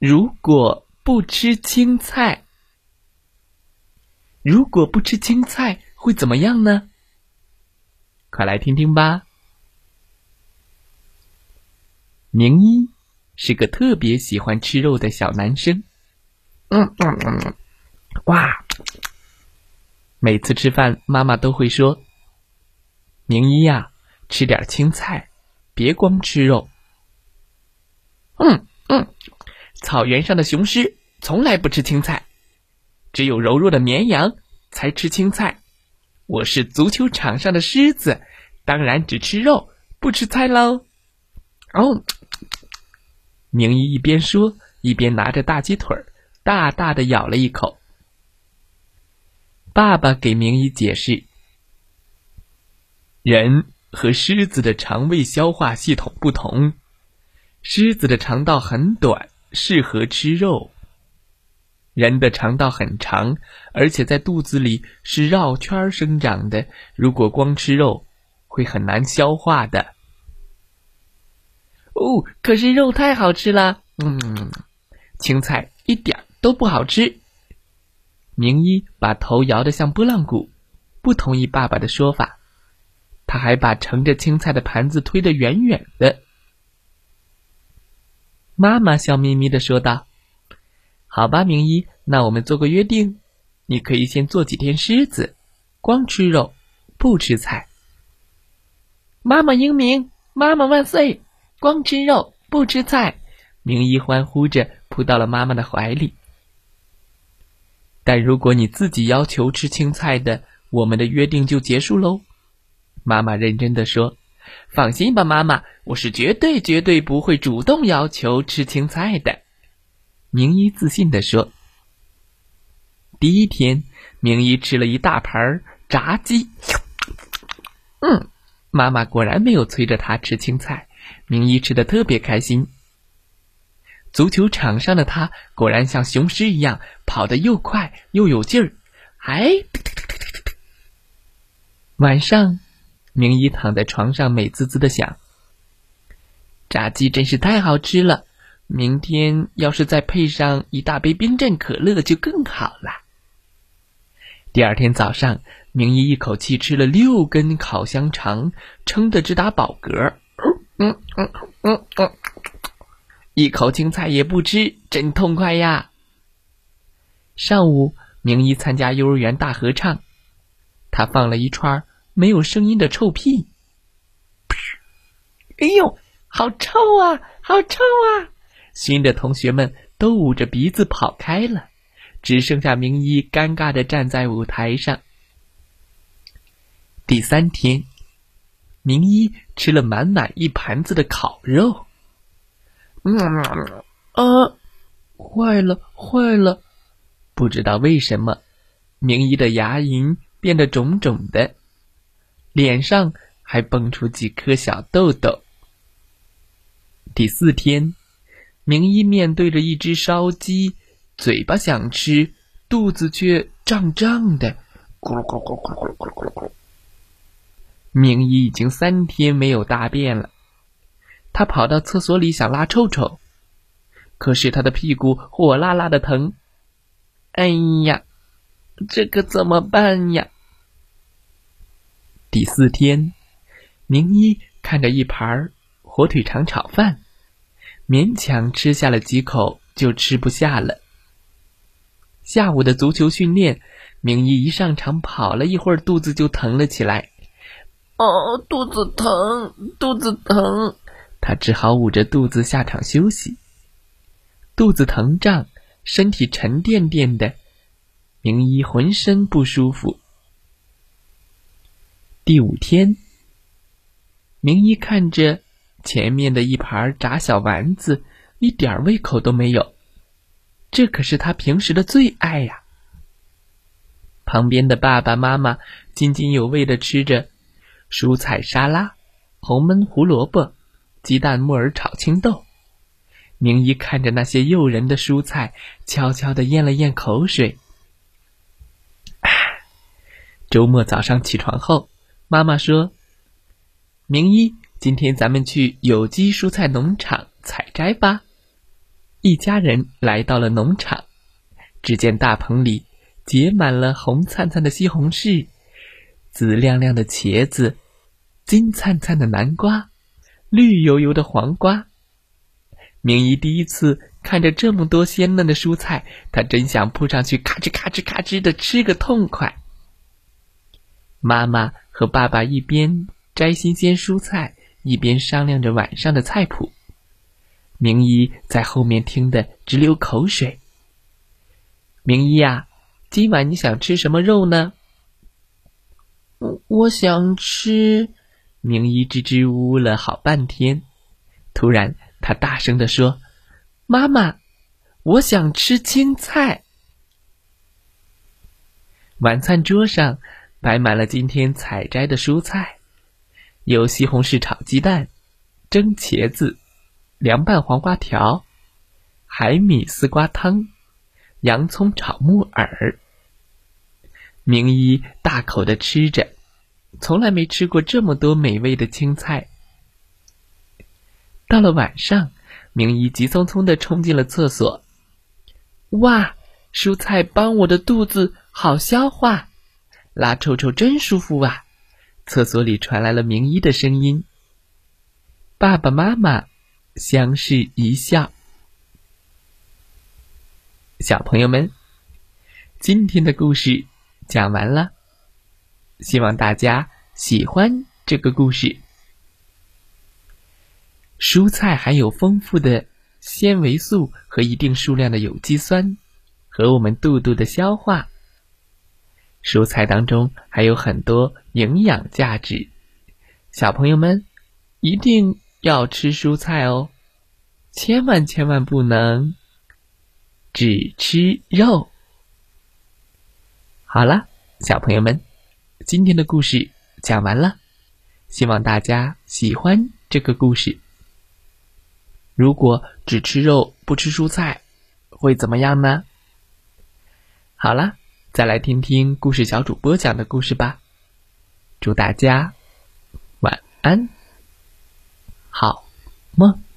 如果不吃青菜，如果不吃青菜会怎么样呢？快来听听吧。明一是个特别喜欢吃肉的小男生。嗯嗯嗯，哇！每次吃饭，妈妈都会说：“明一呀，吃点青菜，别光吃肉。”嗯嗯。草原上的雄狮从来不吃青菜，只有柔弱的绵羊才吃青菜。我是足球场上的狮子，当然只吃肉，不吃菜喽。哦，明一一边说，一边拿着大鸡腿大大的咬了一口。爸爸给明一解释：人和狮子的肠胃消化系统不同，狮子的肠道很短。适合吃肉。人的肠道很长，而且在肚子里是绕圈生长的。如果光吃肉，会很难消化的。哦，可是肉太好吃了。嗯，青菜一点都不好吃。明一把头摇得像拨浪鼓，不同意爸爸的说法。他还把盛着青菜的盘子推得远远的。妈妈笑眯眯的说道：“好吧，明一，那我们做个约定，你可以先做几天狮子，光吃肉，不吃菜。”妈妈英明，妈妈万岁！光吃肉，不吃菜，明一欢呼着扑到了妈妈的怀里。但如果你自己要求吃青菜的，我们的约定就结束喽。”妈妈认真的说。放心吧，妈妈，我是绝对绝对不会主动要求吃青菜的。”明一自信地说。第一天，明一吃了一大盘炸鸡。嗯，妈妈果然没有催着他吃青菜，明一吃的特别开心。足球场上的他果然像雄狮一样，跑得又快又有劲儿。哎，晚上。明一躺在床上，美滋滋的想：“炸鸡真是太好吃了，明天要是再配上一大杯冰镇可乐，就更好了。”第二天早上，明一一口气吃了六根烤香肠，撑得直打饱嗝。嗯嗯嗯嗯，一口青菜也不吃，真痛快呀！上午，明一参加幼儿园大合唱，他放了一串。没有声音的臭屁！哎呦，好臭啊，好臭啊！熏的同学们都捂着鼻子跑开了，只剩下明一尴尬的站在舞台上。第三天，明一吃了满满一盘子的烤肉。嗯啊，坏了坏了！不知道为什么，明一的牙龈变得肿肿的。脸上还蹦出几颗小痘痘。第四天，明一面对着一只烧鸡，嘴巴想吃，肚子却胀胀的，咕噜咕噜咕噜咕噜咕噜咕噜咕噜。明一已经三天没有大便了，他跑到厕所里想拉臭臭，可是他的屁股火辣辣的疼。哎呀，这可怎么办呀？第四天，明一看着一盘火腿肠炒饭，勉强吃下了几口，就吃不下了。下午的足球训练，明一一上场跑了一会儿，肚子就疼了起来。哦，肚子疼，肚子疼，他只好捂着肚子下场休息。肚子疼胀，身体沉甸甸的，明一浑身不舒服。第五天，明一看着前面的一盘炸小丸子，一点胃口都没有。这可是他平时的最爱呀。旁边的爸爸妈妈津津有味的吃着蔬菜沙拉、红焖胡萝卜、鸡蛋木耳炒青豆。明一看着那些诱人的蔬菜，悄悄的咽了咽口水。周末早上起床后，妈妈说：“明一，今天咱们去有机蔬菜农场采摘吧。”一家人来到了农场，只见大棚里结满了红灿灿的西红柿、紫亮亮的茄子、金灿灿的南瓜、绿油油的黄瓜。明一第一次看着这么多鲜嫩的蔬菜，他真想扑上去咔吱咔吱咔吱的吃个痛快。妈妈和爸爸一边摘新鲜蔬菜，一边商量着晚上的菜谱。明一在后面听得直流口水。明一呀，今晚你想吃什么肉呢？我我想吃。明一支支吾吾了好半天，突然他大声地说：“妈妈，我想吃青菜。”晚餐桌上摆满了今天采摘的蔬菜，有西红柿炒鸡蛋、蒸茄子。凉拌黄瓜条、海米丝瓜汤、洋葱炒木耳。明一大口的吃着，从来没吃过这么多美味的青菜。到了晚上，明一急匆匆的冲进了厕所。哇，蔬菜帮我的肚子好消化，拉臭臭真舒服啊！厕所里传来了明一的声音。爸爸妈妈。相视一笑，小朋友们，今天的故事讲完了，希望大家喜欢这个故事。蔬菜含有丰富的纤维素和一定数量的有机酸，和我们肚肚的消化。蔬菜当中还有很多营养价值，小朋友们一定。要吃蔬菜哦，千万千万不能只吃肉。好了，小朋友们，今天的故事讲完了，希望大家喜欢这个故事。如果只吃肉不吃蔬菜，会怎么样呢？好了，再来听听故事小主播讲的故事吧。祝大家晚安。好梦。